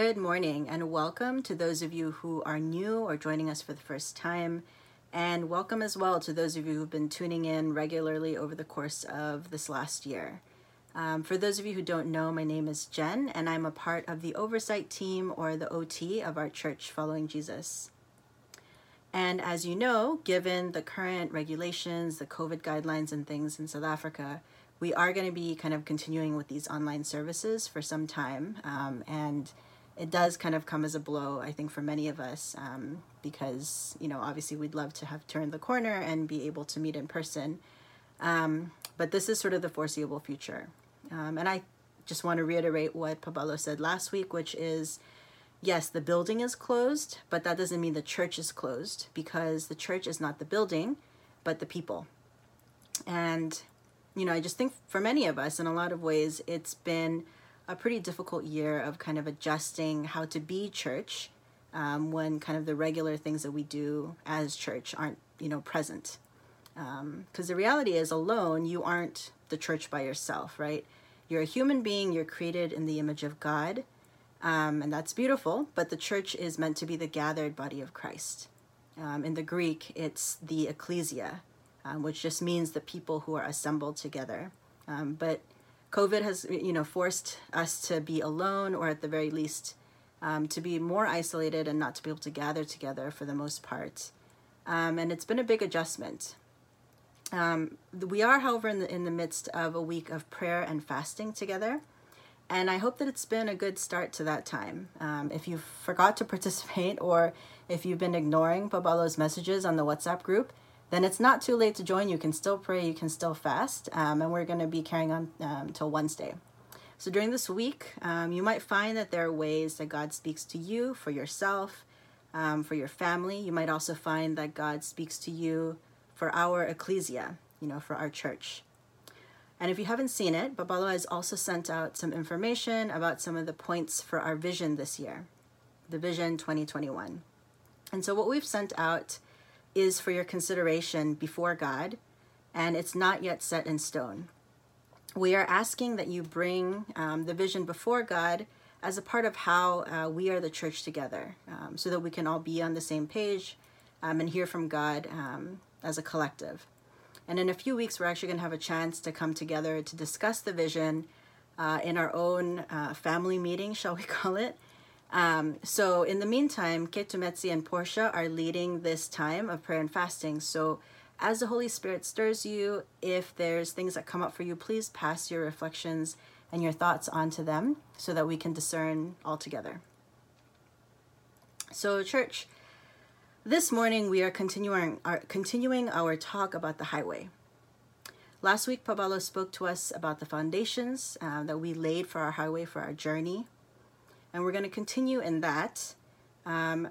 Good morning and welcome to those of you who are new or joining us for the first time. And welcome as well to those of you who've been tuning in regularly over the course of this last year. Um, for those of you who don't know, my name is Jen, and I'm a part of the oversight team or the OT of our church following Jesus. And as you know, given the current regulations, the COVID guidelines, and things in South Africa, we are going to be kind of continuing with these online services for some time. Um, and it does kind of come as a blow, I think, for many of us, um, because, you know, obviously we'd love to have turned the corner and be able to meet in person. Um, but this is sort of the foreseeable future. Um, and I just want to reiterate what Pablo said last week, which is yes, the building is closed, but that doesn't mean the church is closed because the church is not the building, but the people. And, you know, I just think for many of us, in a lot of ways, it's been a pretty difficult year of kind of adjusting how to be church um, when kind of the regular things that we do as church aren't, you know, present. Because um, the reality is, alone, you aren't the church by yourself, right? You're a human being, you're created in the image of God, um, and that's beautiful, but the church is meant to be the gathered body of Christ. Um, in the Greek, it's the ecclesia, um, which just means the people who are assembled together. Um, but COVID has, you know, forced us to be alone, or at the very least, um, to be more isolated and not to be able to gather together for the most part. Um, and it's been a big adjustment. Um, we are, however, in the, in the midst of a week of prayer and fasting together. And I hope that it's been a good start to that time. Um, if you forgot to participate or if you've been ignoring Pabalo's messages on the WhatsApp group, then it's not too late to join. You can still pray, you can still fast, um, and we're going to be carrying on until um, Wednesday. So during this week, um, you might find that there are ways that God speaks to you for yourself, um, for your family. You might also find that God speaks to you for our ecclesia, you know, for our church. And if you haven't seen it, Babalo has also sent out some information about some of the points for our vision this year, the Vision 2021. And so what we've sent out is for your consideration before God, and it's not yet set in stone. We are asking that you bring um, the vision before God as a part of how uh, we are the church together, um, so that we can all be on the same page um, and hear from God um, as a collective. And in a few weeks, we're actually going to have a chance to come together to discuss the vision uh, in our own uh, family meeting, shall we call it. Um, so, in the meantime, Keitumetse and Portia are leading this time of prayer and fasting. So, as the Holy Spirit stirs you, if there's things that come up for you, please pass your reflections and your thoughts on to them so that we can discern all together. So, church, this morning we are continuing our, continuing our talk about the highway. Last week, Pablo spoke to us about the foundations uh, that we laid for our highway for our journey, and we're going to continue in that. Um,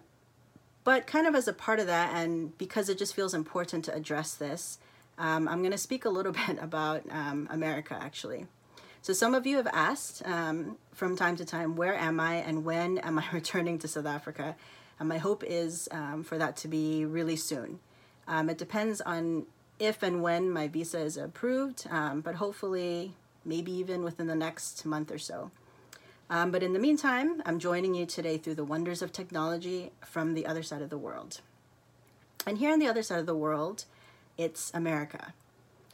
but kind of as a part of that, and because it just feels important to address this, um, I'm going to speak a little bit about um, America actually. So, some of you have asked um, from time to time, where am I and when am I returning to South Africa? And my hope is um, for that to be really soon. Um, it depends on if and when my visa is approved, but hopefully, maybe even within the next month or so. Um, but in the meantime, I'm joining you today through the wonders of technology from the other side of the world. And here on the other side of the world, it's America,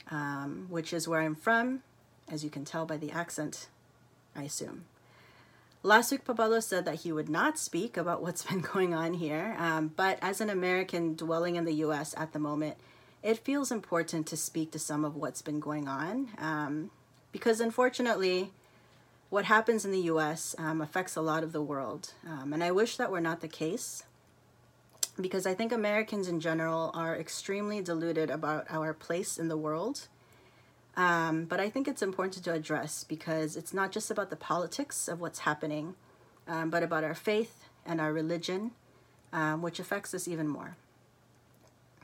um, which is where I'm from, as you can tell by the accent, I assume. Last week, Pablo said that he would not speak about what's been going on here, um, but as an American dwelling in the US at the moment, it feels important to speak to some of what's been going on um, because unfortunately, what happens in the US um, affects a lot of the world. Um, and I wish that were not the case because I think Americans in general are extremely deluded about our place in the world um, but I think it's important to address because it's not just about the politics of what's happening, um, but about our faith and our religion, um, which affects us even more.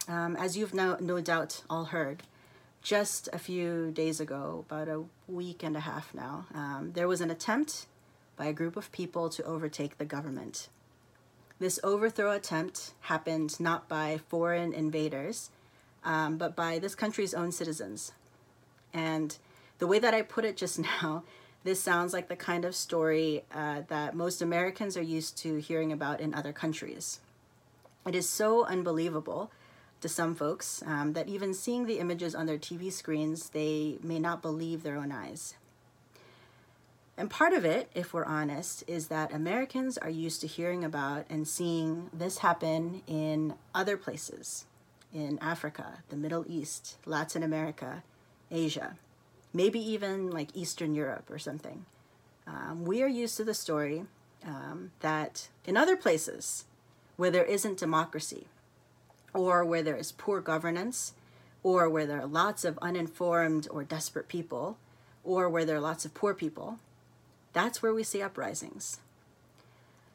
Um, as you've no, no doubt all heard, just a few days ago, about a week and a half now, um, there was an attempt by a group of people to overtake the government. This overthrow attempt happened not by foreign invaders, um, but by this country's own citizens and the way that I put it just now, this sounds like the kind of story uh, that most Americans are used to hearing about in other countries. It is so unbelievable to some folks um, that even seeing the images on their TV screens, they may not believe their own eyes. And part of it, if we're honest, is that Americans are used to hearing about and seeing this happen in other places in Africa, the Middle East, Latin America, Asia, maybe even like Eastern Europe or something. Um, we are used to the story um, that in other places where there isn't democracy, or where there is poor governance, or where there are lots of uninformed or desperate people, or where there are lots of poor people, that's where we see uprisings.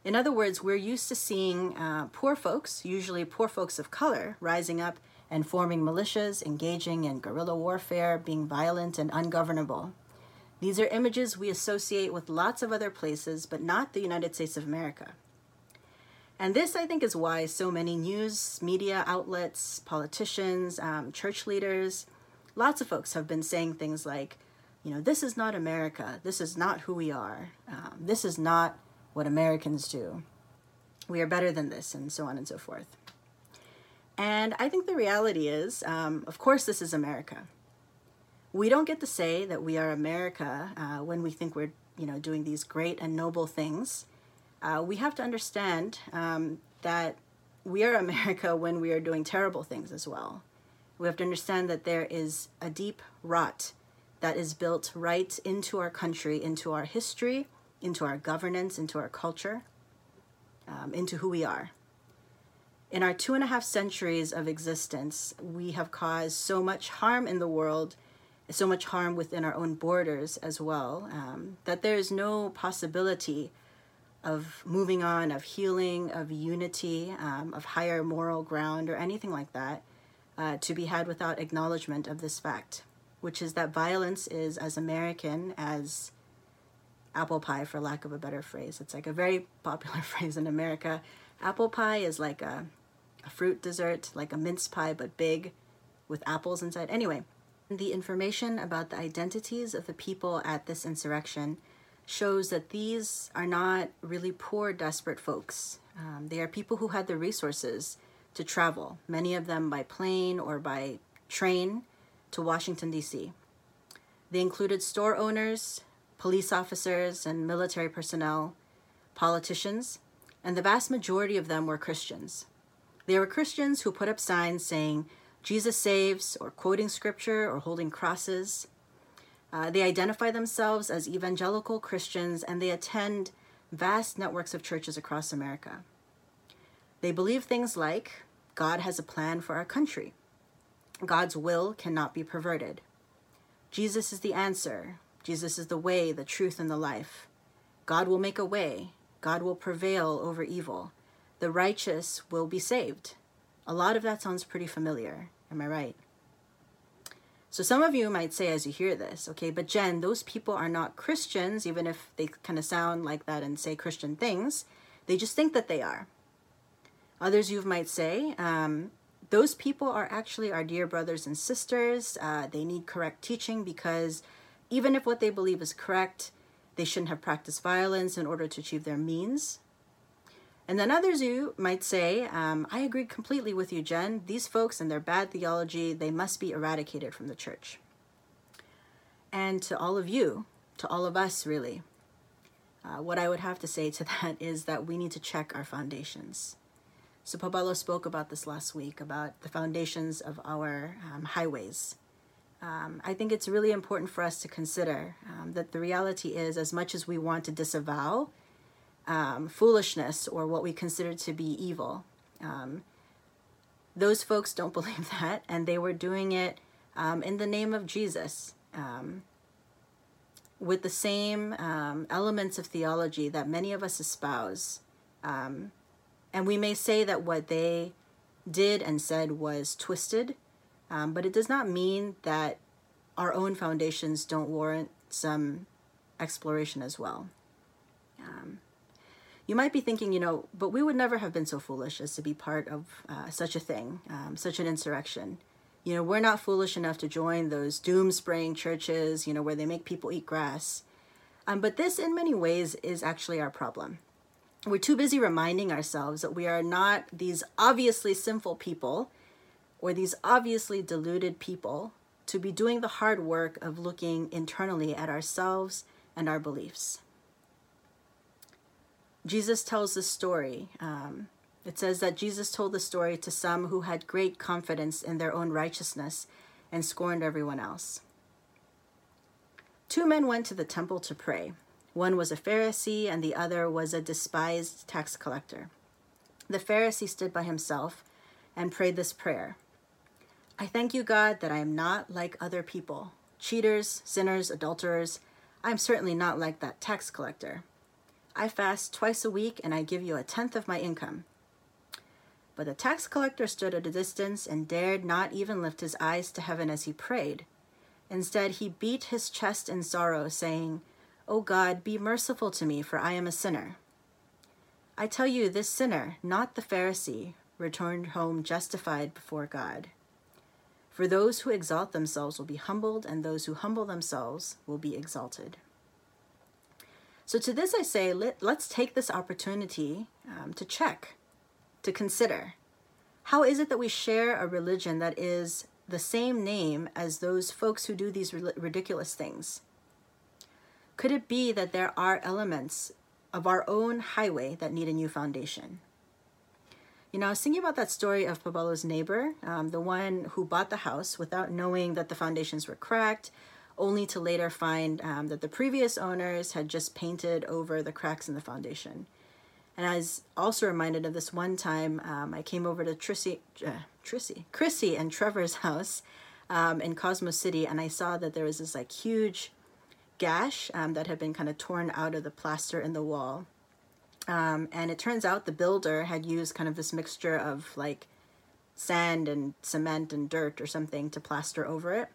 In other words, we're used to seeing uh, poor folks, usually poor folks of color, rising up and forming militias, engaging in guerrilla warfare, being violent and ungovernable. These are images we associate with lots of other places, but not the United States of America. And this, I think, is why so many news, media outlets, politicians, um, church leaders, lots of folks have been saying things like, you know, this is not America. This is not who we are. Um, this is not what Americans do. We are better than this, and so on and so forth. And I think the reality is, um, of course, this is America. We don't get to say that we are America uh, when we think we're, you know, doing these great and noble things. Uh, we have to understand um, that we are America when we are doing terrible things as well. We have to understand that there is a deep rot that is built right into our country, into our history, into our governance, into our culture, um, into who we are. In our two and a half centuries of existence, we have caused so much harm in the world, so much harm within our own borders as well, um, that there is no possibility of moving on, of healing, of unity, um, of higher moral ground, or anything like that uh, to be had without acknowledgement of this fact, which is that violence is as American as apple pie, for lack of a better phrase. It's like a very popular phrase in America. Apple pie is like a a fruit dessert, like a mince pie, but big with apples inside. Anyway, the information about the identities of the people at this insurrection shows that these are not really poor, desperate folks. Um, they are people who had the resources to travel, many of them by plane or by train to Washington, D.C. They included store owners, police officers, and military personnel, politicians, and the vast majority of them were Christians. They were Christians who put up signs saying, Jesus saves, or quoting scripture, or holding crosses. Uh, they identify themselves as evangelical Christians and they attend vast networks of churches across America. They believe things like God has a plan for our country, God's will cannot be perverted, Jesus is the answer, Jesus is the way, the truth, and the life. God will make a way, God will prevail over evil the righteous will be saved. A lot of that sounds pretty familiar. Am I right? So some of you might say as you hear this, okay, but Jen, those people are not Christians, even if they kind of sound like that and say Christian things. They just think that they are. Others you might say, um, those people are actually our dear brothers and sisters. Uh, they need correct teaching because even if what they believe is correct, they shouldn't have practiced violence in order to achieve their means. And then others you might say, um, I agree completely with you, Jen. These folks and their bad theology, they must be eradicated from the church. And to all of you, to all of us, really, uh, what I would have to say to that is that we need to check our foundations. So Pablo spoke about this last week about the foundations of our um, highways. Um, I think it's really important for us to consider um, that the reality is, as much as we want to disavow um, foolishness or what we consider to be evil. Um, those folks don't believe that, and they were doing it um, in the name of Jesus um, with the same um, elements of theology that many of us espouse. Um, and we may say that what they did and said was twisted, but it does not mean that our own foundations don't warrant some exploration as well. Um, you might be thinking, you know, but we would never have been so foolish as to be part of uh, such a thing, um, such an insurrection. You know, we're not foolish enough to join those doom spraying churches, you know, where they make people eat grass. Um, but this, in many ways, is actually our problem. We're too busy reminding ourselves that we are not these obviously sinful people or these obviously deluded people to be doing the hard work of looking internally at ourselves and our beliefs. Jesus tells the story. Um, it says that Jesus told the story to some who had great confidence in their own righteousness and scorned everyone else. Two men went to the temple to pray. One was a Pharisee, and the other was a despised tax collector. The Pharisee stood by himself and prayed this prayer I thank you, God, that I am not like other people cheaters, sinners, adulterers. I am certainly not like that tax collector. I fast twice a week and I give you a tenth of my income. But the tax collector stood at a distance and dared not even lift his eyes to heaven as he prayed. Instead, he beat his chest in sorrow, saying, O God, be merciful to me, for I am a sinner. I tell you, this sinner, not the Pharisee, returned home justified before God. For those who exalt themselves will be humbled, and those who humble themselves will be exalted. So, to this I say, let, us take this opportunity um, to check, to consider. How is it that we share a religion that is the same name as those folks who do these ridiculous things? Could it be that there are elements of our own highway that need a new foundation? You know, I was thinking about that story of Pablo's neighbor, um, the one who bought the house without knowing that the foundations were cracked, only to later find um, that the previous owners had just painted over the cracks in the foundation. And I was also reminded of this one time um, I came over to Trissy, uh, Trissy, Chrissy and Trevor's house um, in Cosmos City, and I saw that there was this like huge gash um, that had been kind of torn out of the plaster in the wall. Um, and it turns out the builder had used kind of this mixture of like sand and cement and dirt or something to plaster over it.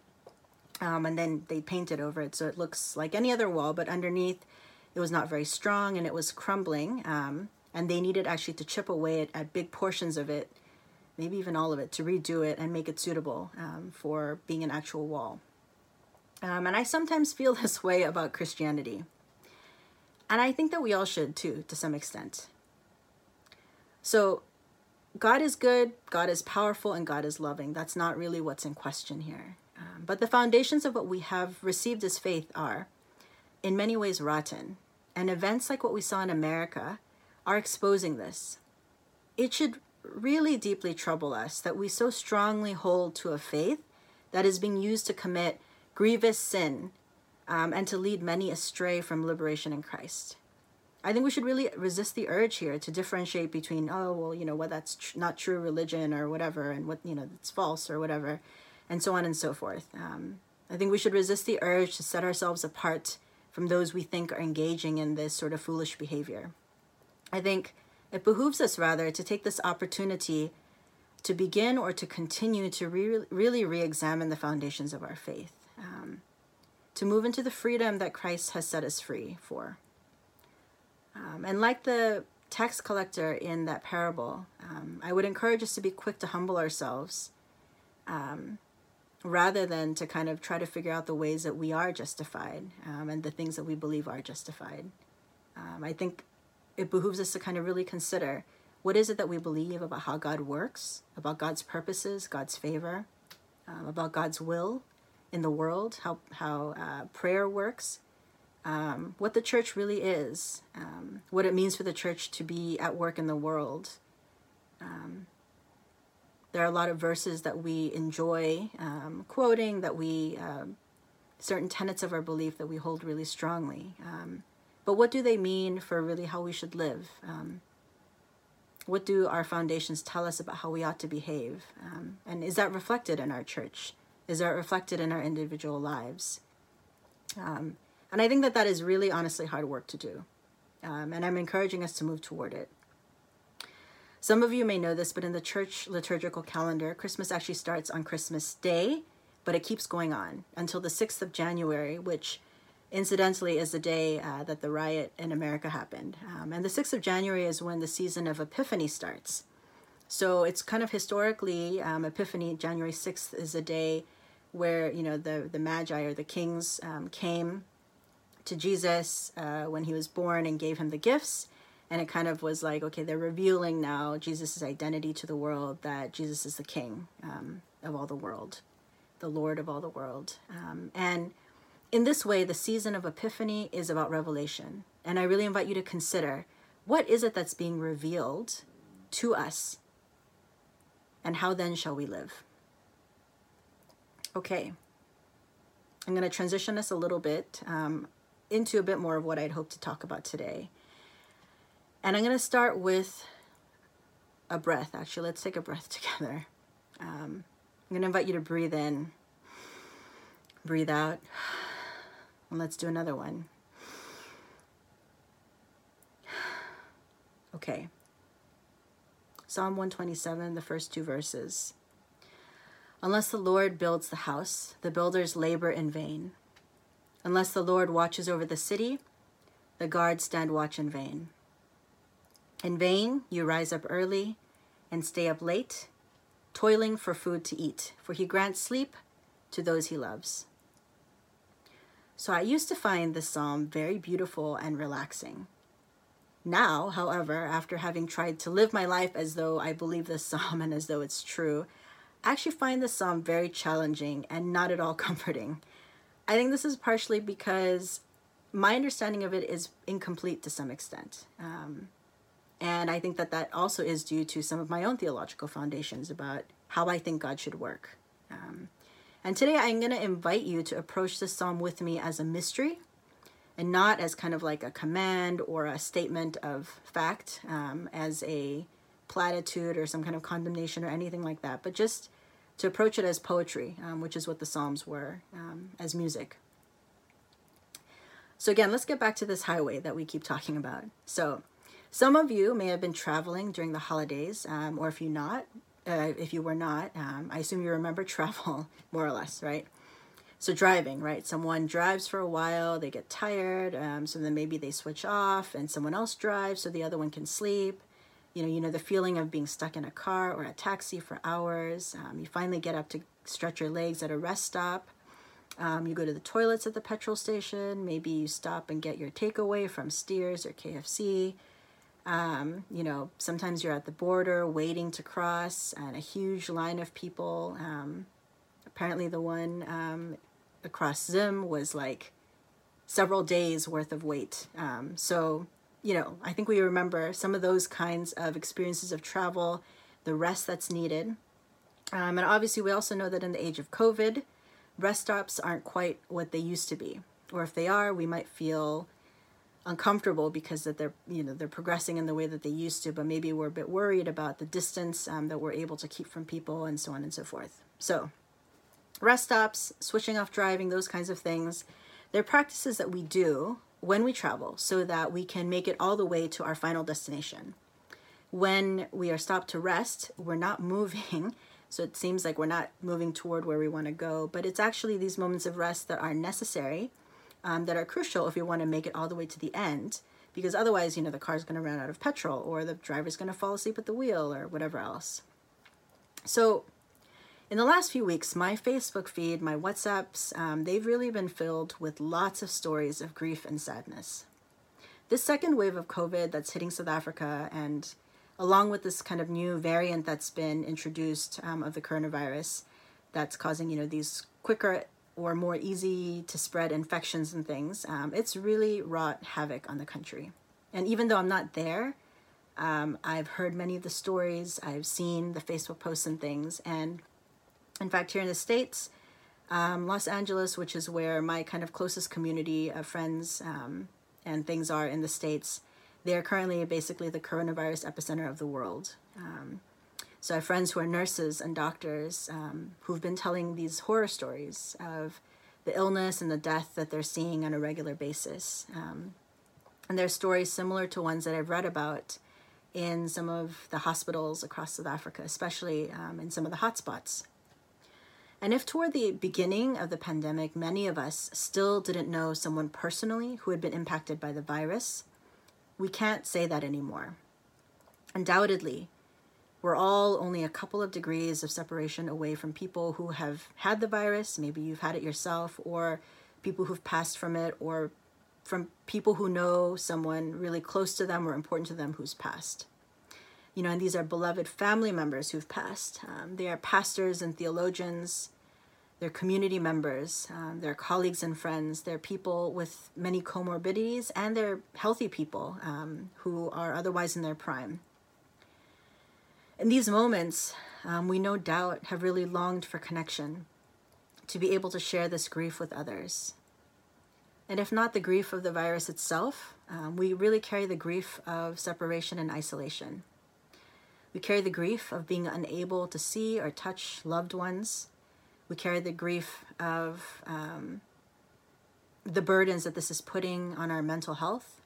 Um, and then they painted over it so it looks like any other wall, but underneath it was not very strong and it was crumbling. Um, and they needed actually to chip away at, at, big portions of it, maybe even all of it, to redo it and make it suitable um, for being an actual wall. Um, and I sometimes feel this way about Christianity. And I think that we all should too, to some extent. So, God is good, God is powerful, and God is loving. That's not really what's in question here. But the foundations of what we have received as faith are, in many ways, rotten. And events like what we saw in America are exposing this. It should really deeply trouble us that we so strongly hold to a faith that is being used to commit grievous sin um, and to lead many astray from liberation in Christ. I think we should really resist the urge here to differentiate between, oh, well, you know, what that's tr- not true religion or whatever, and what, you know, it's false or whatever, and so on and so forth. Um, I think we should resist the urge to set ourselves apart from those we think are engaging in this sort of foolish behavior. I think it behooves us rather to take this opportunity to begin or to continue to re- really re examine the foundations of our faith. Um, to move into the freedom that Christ has set us free for. Um, and like the tax collector in that parable, um, I would encourage us to be quick to humble ourselves um, rather than to kind of try to figure out the ways that we are justified um, and the things that we believe are justified. Um, I think it behooves us to kind of really consider what is it that we believe about how God works, about God's purposes, God's favor, um, about God's will, in the world, how how uh, prayer works, um, what the church really is, um, what it means for the church to be at work in the world. Um, there are a lot of verses that we enjoy um, quoting, that we uh, certain tenets of our belief that we hold really strongly. Um, but what do they mean for really how we should live? what do our foundations tell us about how we ought to behave? and is that reflected in our church? is that reflected in our individual lives. Um, and I think that that is really honestly hard work to do. Um, and I'm encouraging us to move toward it. Some of you may know this, but in the church liturgical calendar, Christmas actually starts on Christmas Day, but it keeps going on until the 6th of January, which incidentally is the day uh, that the riot in America happened. Um, and the 6th of January is when the season of Epiphany starts. So it's kind of historically, um, Epiphany, January 6th, is a day where you know the the magi or the kings um, came to Jesus uh, when he was born and gave him the gifts. And it kind of was like, okay, they're revealing now Jesus' identity to the world that Jesus is the king um, of all the world, the Lord of all the world. Um, and in this way, the season of Epiphany is about revelation. And I really invite you to consider what is it that's being revealed to us? And how then shall we live? Okay, I'm going to transition us a little bit um, into a bit more of what I'd hoped to talk about today. And I'm going to start with a breath. Actually, let's take a breath together. Um, I'm going to invite you to breathe in, breathe out, and let's do another one. Okay. Psalm 127, the first two verses. Unless the Lord builds the house, the builders labor in vain. Unless the Lord watches over the city, the guards stand watch in vain. In vain you rise up early and stay up late, toiling for food to eat, for he grants sleep to those he loves. So I used to find this psalm very beautiful and relaxing. Now, however, after having tried to live my life as though I believe this psalm and as though it's true, I actually find this psalm very challenging and not at all comforting. I think this is partially because my understanding of it is incomplete to some extent. Um, and I think that that also is due to some of my own theological foundations about how I think God should work. Um, and today I'm going to invite you to approach this psalm with me as a mystery and not as kind of like a command or a statement of fact, um, as a platitude or some kind of condemnation or anything like that, but just to approach it as poetry, um, which is what the Psalms were, um, as music. So, again, let's get back to this highway that we keep talking about. So, some of you may have been traveling during the holidays, um, or if you not, uh, if you were not, um, I assume you remember travel more or less, right? So driving, right? Someone drives for a while, they get tired, um, so then maybe they switch off, and someone else drives so the other one can sleep. You know, you know the feeling of being stuck in a car or a taxi for hours. Um, you finally get up to stretch your legs at a rest stop. Um, you go to the toilets at the petrol station. Maybe you stop and get your takeaway from Steers or KFC. Um, you know, sometimes you're at the border waiting to cross, and a huge line of people. Um, apparently, the one um, across Zim was like several days worth of wait. Um, so, you know, I think we remember some of those kinds of experiences of travel, the rest that's needed. Um, and obviously, we also know that in the age of COVID, rest stops aren't quite what they used to be. Or if they are, we might feel uncomfortable because that they're you know they're progressing in the way that they used to but maybe we're a bit worried about the distance um, that we're able to keep from people and so on and so forth so rest stops, switching off driving, those kinds of things. They're practices that we do when we travel so that we can make it all the way to our final destination. When we are stopped to rest, we're not moving. So it seems like we're not moving toward where we want to go, but it's actually these moments of rest that are necessary, um, that are crucial if you want to make it all the way to the end, because otherwise, you know, the car's going to run out of petrol or the driver's going to fall asleep at the wheel or whatever else. So in the last few weeks, my Facebook feed, my WhatsApps, um, they've really been filled with lots of stories of grief and sadness. This second wave of COVID that's hitting South Africa, and along with this kind of new variant that's been introduced um, of the coronavirus, that's causing you know these quicker or more easy to spread infections and things, um, it's really wrought havoc on the country. And even though I'm not there, um, I've heard many of the stories, I've seen the Facebook posts and things, and in fact, here in the States, um, Los Angeles, which is where my kind of closest community of friends um, and things are in the States, they are currently basically the coronavirus epicenter of the world. Um, so I have friends who are nurses and doctors um, who've been telling these horror stories of the illness and the death that they're seeing on a regular basis. Um, and they're stories similar to ones that I've read about in some of the hospitals across South Africa, especially um, in some of the hotspots. And if toward the beginning of the pandemic, many of us still didn't know someone personally who had been impacted by the virus, we can't say that anymore. Undoubtedly, we're all only a couple of degrees of separation away from people who have had the virus. Maybe you've had it yourself, or people who've passed from it, or from people who know someone really close to them or important to them who's passed. You know, and these are beloved family members who've passed. Um, they are pastors and theologians, they're community members, um, they're colleagues and friends, they're people with many comorbidities, and they're healthy people um, who are otherwise in their prime. In these moments, um, we no doubt have really longed for connection, to be able to share this grief with others. And if not the grief of the virus itself, um, we really carry the grief of separation and isolation. We carry the grief of being unable to see or touch loved ones. We carry the grief of um, the burdens that this is putting on our mental health.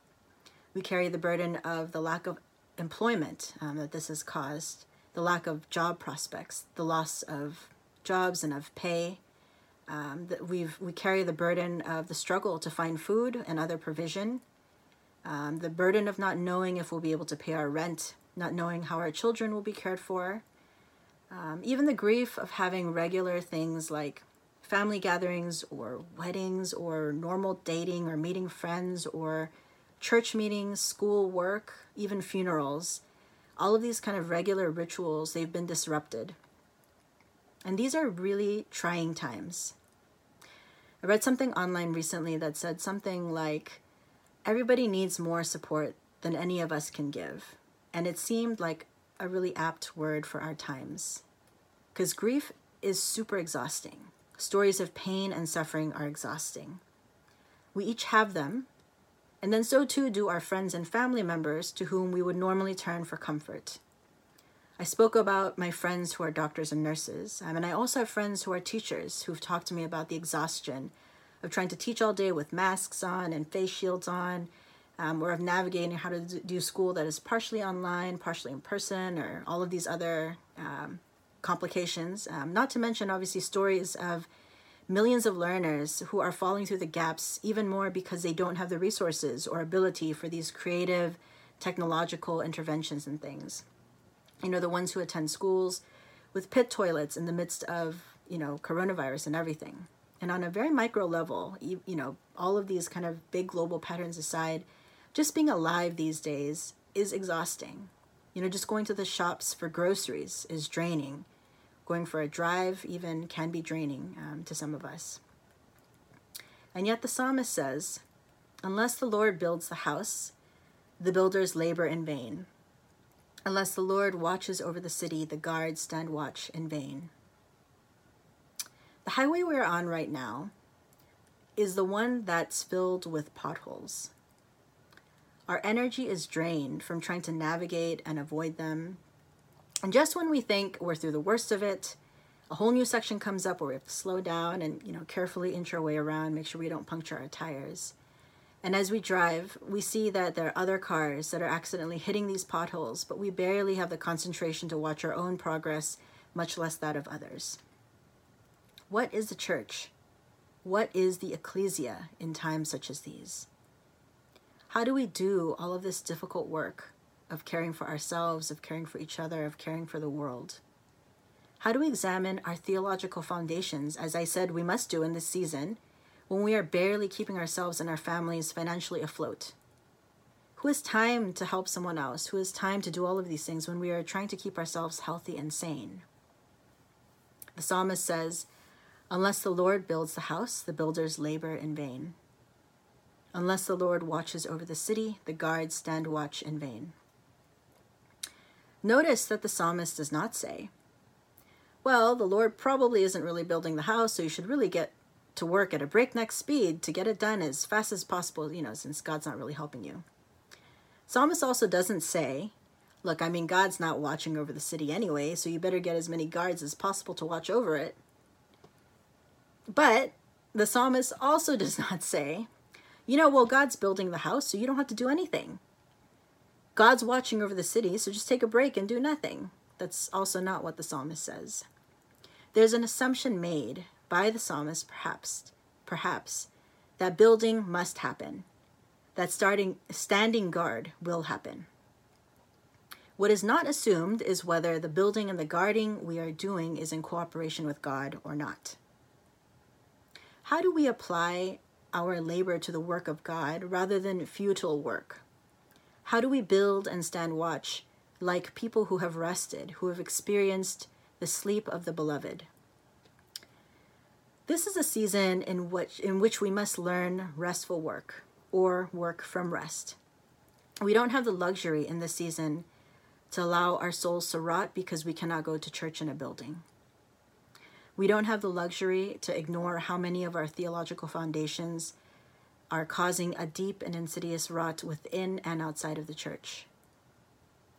We carry the burden of the lack of employment um, that this has caused, the lack of job prospects, the loss of jobs and of pay, um, that we've we carry the burden of the struggle to find food and other provision, um, the burden of not knowing if we'll be able to pay our rent, not knowing how our children will be cared for, um, even the grief of having regular things like family gatherings or weddings or normal dating or meeting friends or church meetings, school work, even funerals. All of these kind of regular rituals, they've been disrupted. And these are really trying times. I read something online recently that said something like, everybody needs more support than any of us can give. And it seemed like a really apt word for our times. Because grief is super exhausting. Stories of pain and suffering are exhausting. We each have them, and then so too do our friends and family members to whom we would normally turn for comfort. I spoke about my friends who are doctors and nurses, um, and I also have friends who are teachers who've talked to me about the exhaustion of trying to teach all day with masks on and face shields on, um, or of navigating how to do school that is partially online, partially in person, or all of these other um, complications. Um, not to mention, obviously, stories of millions of learners who are falling through the gaps even more because they don't have the resources or ability for these creative technological interventions and things you know, the ones who attend schools with pit toilets in the midst of, you know, coronavirus and everything. And on a very micro level, you, you know, all of these kind of big global patterns aside, just being alive these days is exhausting. You know, just going to the shops for groceries is draining. Going for a drive even can be draining um, to some of us. And yet the psalmist says, Unless the Lord builds the house, the builders labor in vain. Unless the Lord watches over the city, the guards stand watch in vain. The highway we're on right now is the one that's filled with potholes. Our energy is drained from trying to navigate and avoid them. And just when we think we're through the worst of it, a whole new section comes up where we have to slow down and, you know, carefully inch our way around, make sure we don't puncture our tires. And as we drive, we see that there are other cars that are accidentally hitting these potholes, but we barely have the concentration to watch our own progress, much less that of others. What is the church? What is the ecclesia in times such as these? How do we do all of this difficult work of caring for ourselves, of caring for each other, of caring for the world? How do we examine our theological foundations, as I said we must do in this season, when we are barely keeping ourselves and our families financially afloat? Who has time to help someone else? Who has time to do all of these things when we are trying to keep ourselves healthy and sane? The psalmist says, Unless the Lord builds the house, the builders labor in vain. Unless the Lord watches over the city, the guards stand watch in vain. Notice that the psalmist does not say, Well, the Lord probably isn't really building the house, so you should really get to work at a breakneck speed to get it done as fast as possible, you know, since God's not really helping you. Psalmist also doesn't say, look, I mean, God's not watching over the city anyway, so you better get as many guards as possible to watch over it. But the psalmist also does not say, you know, well, God's building the house, so you don't have to do anything. God's watching over the city, so just take a break and do nothing. That's also not what the psalmist says. There's an assumption made by the psalmist, perhaps, perhaps, that building must happen, that starting standing guard will happen. What is not assumed is whether the building and the guarding we are doing is in cooperation with God or not. How do we apply our labor to the work of God rather than futile work? How do we build and stand watch like people who have rested, who have experienced the sleep of the beloved? This is a season in which, in which we must learn restful work or work from rest. We don't have the luxury in this season to allow our souls to rot because we cannot go to church in a building. We don't have the luxury to ignore how many of our theological foundations are causing a deep and insidious rot within and outside of the church.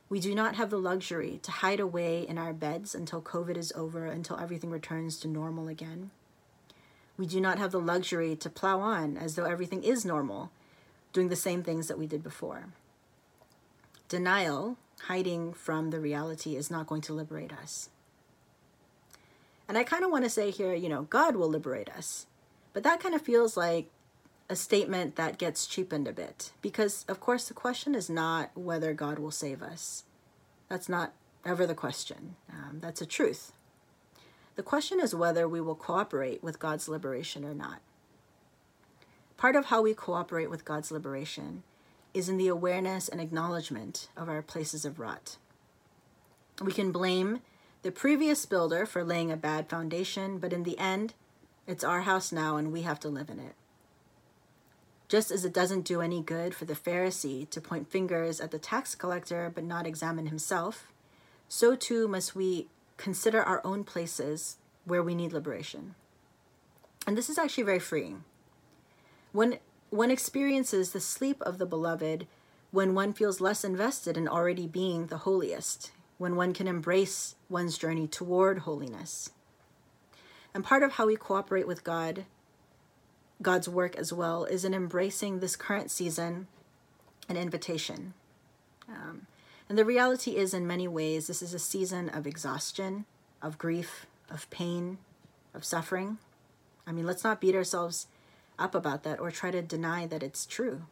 We do not have the luxury to hide away in our beds until COVID is over, until everything returns to normal again. We do not have the luxury to plow on as though everything is normal, doing the same things that we did before. Denial, hiding from the reality, is not going to liberate us. And I kind of want to say here, you know, God will liberate us. But that kind of feels like a statement that gets cheapened a bit. Because, of course, the question is not whether God will save us. That's not ever the question. Um, that's a truth. The question is whether we will cooperate with God's liberation or not. Part of how we cooperate with God's liberation is in the awareness and acknowledgement of our places of rot. We can blame the previous builder for laying a bad foundation, but in the end, it's our house now and we have to live in it. Just as it doesn't do any good for the Pharisee to point fingers at the tax collector but not examine himself, so too must we consider our own places where we need liberation. And this is actually very freeing. When one experiences the sleep of the beloved, when one feels less invested in already being the holiest, when one can embrace one's journey toward holiness. And part of how we cooperate with God, God's work as well, is in embracing this current season an invitation. Um, and the reality is, in many ways, this is a season of exhaustion, of grief, of pain, of suffering. I mean, let's not beat ourselves up about that or try to deny that it's true.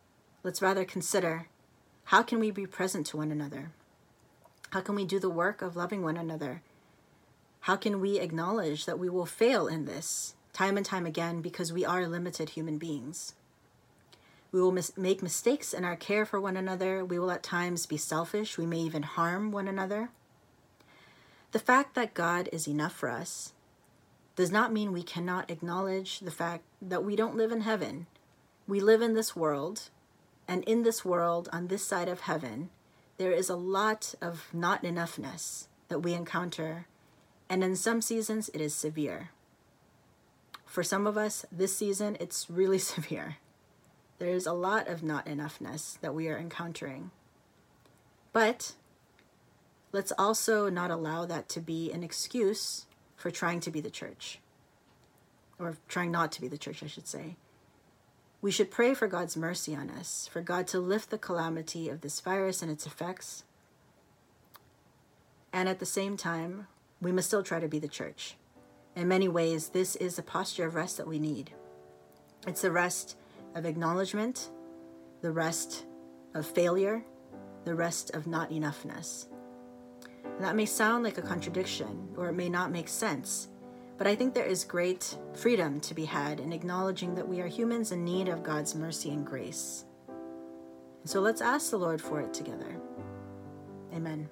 Let's rather consider how can we be present to one another? How can we do the work of loving one another? How can we acknowledge that we will fail in this time and time again because we are limited human beings? We will mis- make mistakes in our care for one another. We will at times be selfish. We may even harm one another. The fact that God is enough for us does not mean we cannot acknowledge the fact that we don't live in heaven. We live in this world, and in this world, on this side of heaven, there is a lot of not enoughness that we encounter, and in some seasons, it is severe. For some of us, this season, it's really severe. There's a lot of not enoughness that we are encountering. But let's also not allow that to be an excuse for trying to be the church, or trying not to be the church, I should say. We should pray for God's mercy on us, for God to lift the calamity of this virus and its effects. And at the same time, we must still try to be the church. In many ways, this is a posture of rest that we need. It's the rest of acknowledgement, the rest of failure, the rest of not enoughness. And that may sound like a contradiction, or it may not make sense, but I think there is great freedom to be had in acknowledging that we are humans in need of God's mercy and grace. So let's ask the Lord for it together. Amen.